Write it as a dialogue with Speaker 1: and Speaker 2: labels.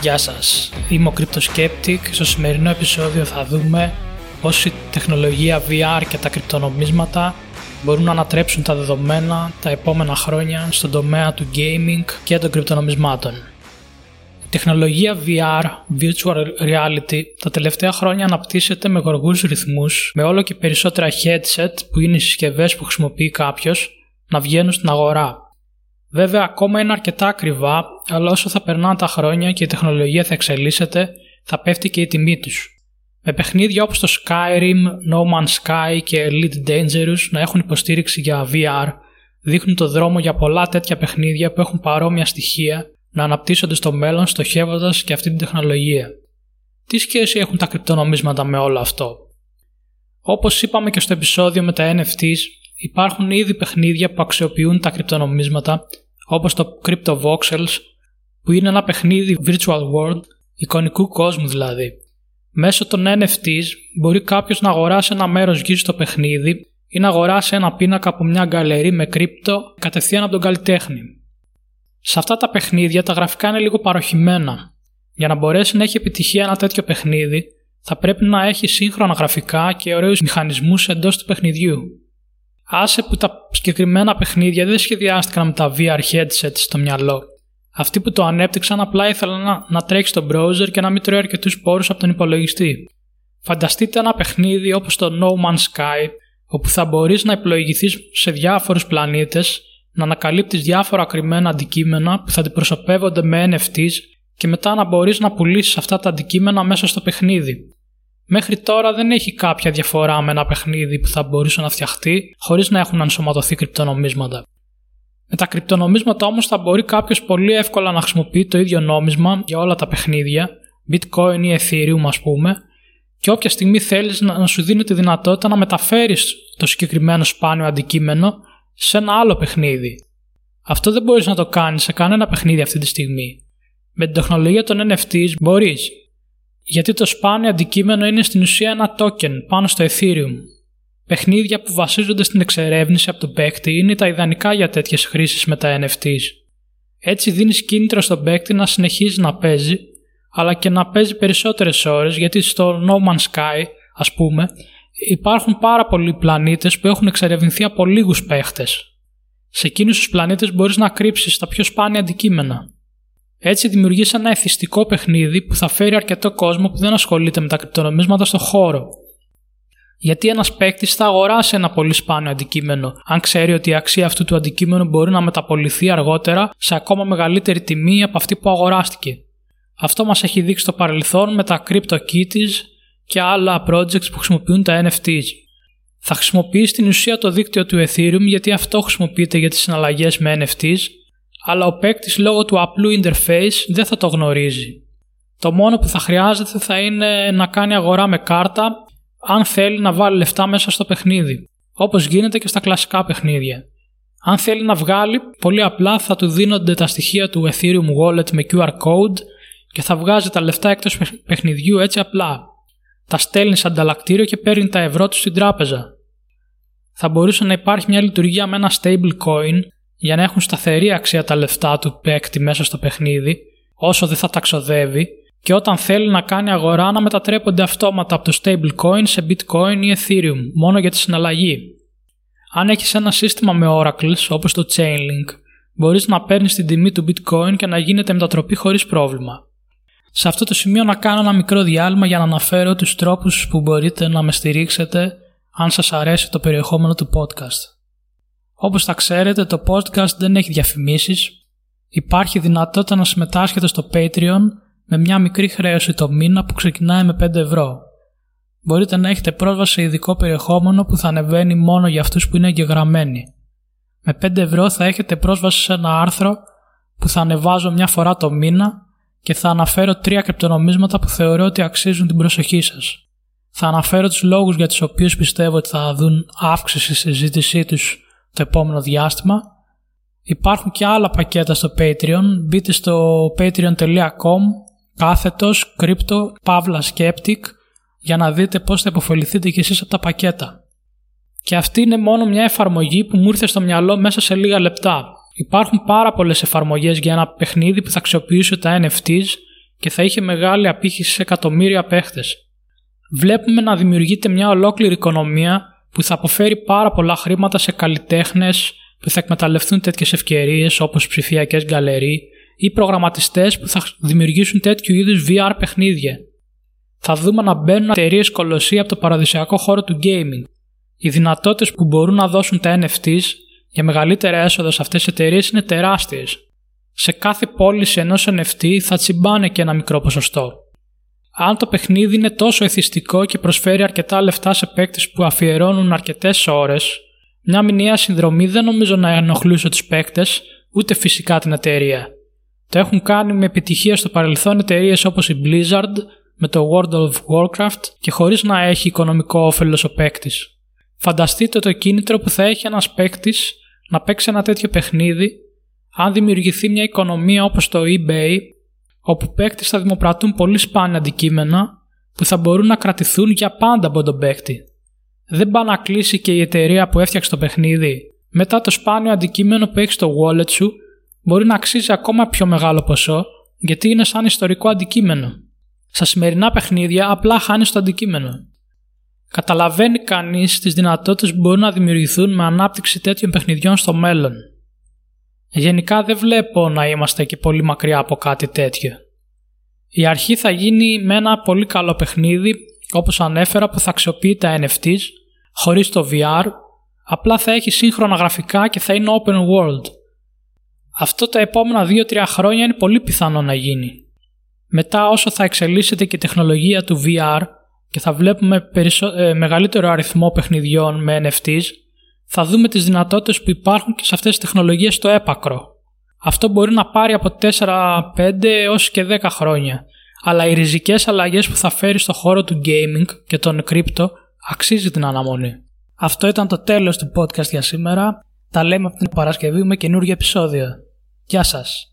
Speaker 1: Γεια σας, είμαι ο Cryptoskeptic. Στο σημερινό επεισόδιο θα δούμε πώς η τεχνολογία VR και τα κρυπτονομίσματα μπορούν να ανατρέψουν τα δεδομένα τα επόμενα χρόνια στον τομέα του gaming και των κρυπτονομισμάτων. Η τεχνολογία VR, Virtual Reality, τα τελευταία χρόνια αναπτύσσεται με γοργούς ρυθμούς, με όλο και περισσότερα headset που είναι οι συσκευές που χρησιμοποιεί κάποιος να βγαίνουν στην αγορά. Βέβαια ακόμα είναι αρκετά ακριβά, αλλά όσο θα περνάνε τα χρόνια και η τεχνολογία θα εξελίσσεται, θα πέφτει και η τιμή τους. Με παιχνίδια όπως το Skyrim, No Man's Sky και Elite Dangerous να έχουν υποστήριξη για VR, δείχνουν το δρόμο για πολλά τέτοια παιχνίδια που έχουν παρόμοια στοιχεία να αναπτύσσονται στο μέλλον στοχεύοντας και αυτή την τεχνολογία. Τι σχέση έχουν τα κρυπτονομίσματα με όλο αυτό; Όπως είπαμε και στο επεισόδιο με τα NFTs, υπάρχουν ήδη παιχνίδια που αξιοποιούν τα κρυπτονομίσματα όπως το Crypto Voxels που είναι ένα παιχνίδι virtual world, εικονικού κόσμου δηλαδή. Μέσω των NFTs μπορεί κάποιος να αγοράσει ένα μέρος γης στο παιχνίδι ή να αγοράσει ένα πίνακα από μια γκαλερί με κρύπτο κατευθείαν από τον καλλιτέχνη. Σε αυτά τα παιχνίδια τα γραφικά είναι λίγο παροχημένα. Για να μπορέσει να έχει επιτυχία ένα τέτοιο παιχνίδι, θα πρέπει να έχει σύγχρονα γραφικά και ωραίους μηχανισμούς εντός του παιχνιδιού. Άσε που τα συγκεκριμένα παιχνίδια δεν σχεδιάστηκαν με τα VR headsets στο μυαλό. Αυτοί που το ανέπτυξαν απλά ήθελαν να, να τρέξει στο browser και να μην τρώει αρκετούς πόρους από τον υπολογιστή. Φανταστείτε ένα παιχνίδι όπως το No Man's Sky, όπου θα μπορείς να επιλογηθεί σε διάφορους πλανήτες, να ανακαλύπτεις διάφορα κρυμμένα αντικείμενα που θα αντιπροσωπεύονται με NFTs και μετά να μπορείς να πουλήσεις αυτά τα αντικείμενα μέσα στο παιχνίδι. Μέχρι τώρα δεν έχει κάποια διαφορά με ένα παιχνίδι που θα μπορούσε να φτιαχτεί χωρίς να έχουν ενσωματωθεί κρυπτονομίσματα. Με τα κρυπτονομίσματα όμως θα μπορεί κάποιος πολύ εύκολα να χρησιμοποιεί το ίδιο νόμισμα για όλα τα παιχνίδια, bitcoin ή ethereum ας πούμε, και όποια στιγμή θέλεις να σου δίνει τη δυνατότητα να μεταφέρεις το συγκεκριμένο σπάνιο αντικείμενο σε ένα άλλο παιχνίδι. Αυτό δεν μπορείς να το κάνεις σε κανένα παιχνίδι αυτή τη στιγμή. Με την τεχνολογία των NFTs μπορείς, γιατί το σπάνιο αντικείμενο είναι στην ουσία ένα token πάνω στο Ethereum. Παιχνίδια που βασίζονται στην εξερεύνηση από τον παίκτη είναι τα ιδανικά για τέτοιες χρήσεις με τα NFTs. Έτσι δίνεις κίνητρο στον παίκτη να συνεχίζει να παίζει, αλλά και να παίζει περισσότερες ώρες γιατί στο No Man's Sky, ας πούμε, υπάρχουν πάρα πολλοί πλανήτες που έχουν εξερευνηθεί από λίγους παίχτες. Σε εκείνους τους πλανήτες μπορείς να κρύψεις τα πιο σπάνια αντικείμενα. Έτσι δημιουργείς ένα εθιστικό παιχνίδι που θα φέρει αρκετό κόσμο που δεν ασχολείται με τα κρυπτονομίσματα στο χώρο. Γιατί ένας παίκτης θα αγοράσει ένα πολύ σπάνιο αντικείμενο, αν ξέρει ότι η αξία αυτού του αντικείμενου μπορεί να μεταπολυθεί αργότερα σε ακόμα μεγαλύτερη τιμή από αυτή που αγοράστηκε. Αυτό μας έχει δείξει στο παρελθόν με τα CryptoKitties και άλλα projects που χρησιμοποιούν τα NFTs. Θα χρησιμοποιήσει την ουσία το δίκτυο του Ethereum γιατί αυτό χρησιμοποιείται για τις συναλλαγές με NFTs αλλά ο παίκτης λόγω του απλού interface δεν θα το γνωρίζει. Το μόνο που θα χρειάζεται θα είναι να κάνει αγορά με κάρτα αν θέλει να βάλει λεφτά μέσα στο παιχνίδι, όπως γίνεται και στα κλασικά παιχνίδια. Αν θέλει να βγάλει, πολύ απλά θα του δίνονται τα στοιχεία του Ethereum Wallet με QR code και θα βγάζει τα λεφτά εκτός παιχνιδιού έτσι απλά. Τα στέλνει σε ανταλλακτήριο και παίρνει τα ευρώ του στην τράπεζα. Θα μπορούσε να υπάρχει μια λειτουργία με ένα stable coin για να έχουν σταθερή αξία τα λεφτά του παίκτη μέσα στο παιχνίδι, όσο δεν θα τα ξοδεύει, και όταν θέλει να κάνει αγορά να μετατρέπονται αυτόματα από το stablecoin σε bitcoin ή ethereum, μόνο για τη συναλλαγή. Αν έχεις ένα σύστημα με oracles όπως το Chainlink, μπορείς να παίρνεις την τιμή του bitcoin και να γίνεται μετατροπή χωρίς πρόβλημα. Σε αυτό το σημείο να κάνω ένα μικρό διάλειμμα για να αναφέρω τους τρόπους που μπορείτε να με στηρίξετε αν σας αρέσει το περιεχόμενο του podcast. Όπως θα ξέρετε το podcast δεν έχει διαφημίσεις. Υπάρχει δυνατότητα να συμμετάσχετε στο Patreon με μια μικρή χρέωση το μήνα που ξεκινάει με 5 ευρώ. Μπορείτε να έχετε πρόσβαση σε ειδικό περιεχόμενο που θα ανεβαίνει μόνο για αυτούς που είναι εγγεγραμμένοι. Με 5 ευρώ θα έχετε πρόσβαση σε ένα άρθρο που θα ανεβάζω μια φορά το μήνα και θα αναφέρω τρία κρυπτονομίσματα που θεωρώ ότι αξίζουν την προσοχή σας. Θα αναφέρω τους λόγους για τους οποίους πιστεύω ότι θα δουν αύξηση στη συζήτησή τους το επόμενο διάστημα. Υπάρχουν και άλλα πακέτα στο Patreon. Μπείτε στο patreon.com κάθετος crypto παύλα skeptic για να δείτε πώς θα υποφεληθείτε κι εσείς από τα πακέτα. Και αυτή είναι μόνο μια εφαρμογή που μου ήρθε στο μυαλό μέσα σε λίγα λεπτά. Υπάρχουν πάρα πολλές εφαρμογές για ένα παιχνίδι που θα αξιοποιήσω τα NFTs και θα είχε μεγάλη απήχηση σε εκατομμύρια παίχτες. Βλέπουμε να δημιουργείται μια ολόκληρη οικονομία που θα αποφέρει πάρα πολλά χρήματα σε καλλιτέχνες που θα εκμεταλλευτούν τέτοιες ευκαιρίες όπως ψηφιακές γκαλερί ή προγραμματιστές που θα δημιουργήσουν τέτοιου είδους VR παιχνίδια. Θα δούμε να μπαίνουν εταιρείες κολοσσία από το παραδοσιακό χώρο του gaming. Οι δυνατότητες που μπορούν να δώσουν τα NFTs για μεγαλύτερα έσοδα σε αυτές τις εταιρείες είναι τεράστιες. Σε κάθε πώληση ενός NFT θα τσιμπάνε και ένα μικρό ποσοστό. Αν το παιχνίδι είναι τόσο εθιστικό και προσφέρει αρκετά λεφτά σε παίκτες που αφιερώνουν αρκετές ώρες, μια μηνιαία συνδρομή δεν νομίζω να ενοχλούσε τους παίκτες, ούτε φυσικά την εταιρεία. Το έχουν κάνει με επιτυχία στο παρελθόν εταιρείες όπως η Blizzard με το World of Warcraft και χωρίς να έχει οικονομικό όφελος ο παίκτης. Φανταστείτε το κίνητρο που θα έχει ένας παίκτης να παίξει ένα τέτοιο παιχνίδι αν δημιουργηθεί μια οικονομία όπως το eBay όπου παίκτες θα δημοπρατούν πολύ σπάνια αντικείμενα που θα μπορούν να κρατηθούν για πάντα από τον παίκτη. Δεν πάει να κλείσει και η εταιρεία που έφτιαξε το παιχνίδι μετά το σπάνιο αντικείμενο που έχει στο wallet σου μπορεί να αξίζει ακόμα πιο μεγάλο ποσό γιατί είναι σαν ιστορικό αντικείμενο. Στα σημερινά παιχνίδια απλά χάνεις το αντικείμενο. Καταλαβαίνει κανείς τις δυνατότητες που μπορούν να δημιουργηθούν με ανάπτυξη τέτοιων παιχνιδιών στο μέλλον. Γενικά δεν βλέπω να είμαστε και πολύ μακριά από κάτι τέτοιο. Η αρχή θα γίνει με ένα πολύ καλό παιχνίδι όπως ανέφερα που θα αξιοποιεί τα NFTs χωρίς το VR, απλά θα έχει σύγχρονα γραφικά και θα είναι open world. Αυτό τα επόμενα 2-3 χρόνια είναι πολύ πιθανό να γίνει. Μετά όσο θα εξελίσσεται και η τεχνολογία του VR και θα βλέπουμε ε, μεγαλύτερο αριθμό παιχνιδιών με NFTs, θα δούμε τις δυνατότητες που υπάρχουν και σε αυτές τις τεχνολογίες στο έπακρο. Αυτό μπορεί να πάρει από 4, 5 έως και 10 χρόνια, αλλά οι ριζικές αλλαγές που θα φέρει στο χώρο του gaming και των crypto αξίζει την αναμονή. Αυτό ήταν το τέλος του podcast για σήμερα. Τα λέμε από την Παρασκευή με καινούργιο επεισόδιο. Γεια σας!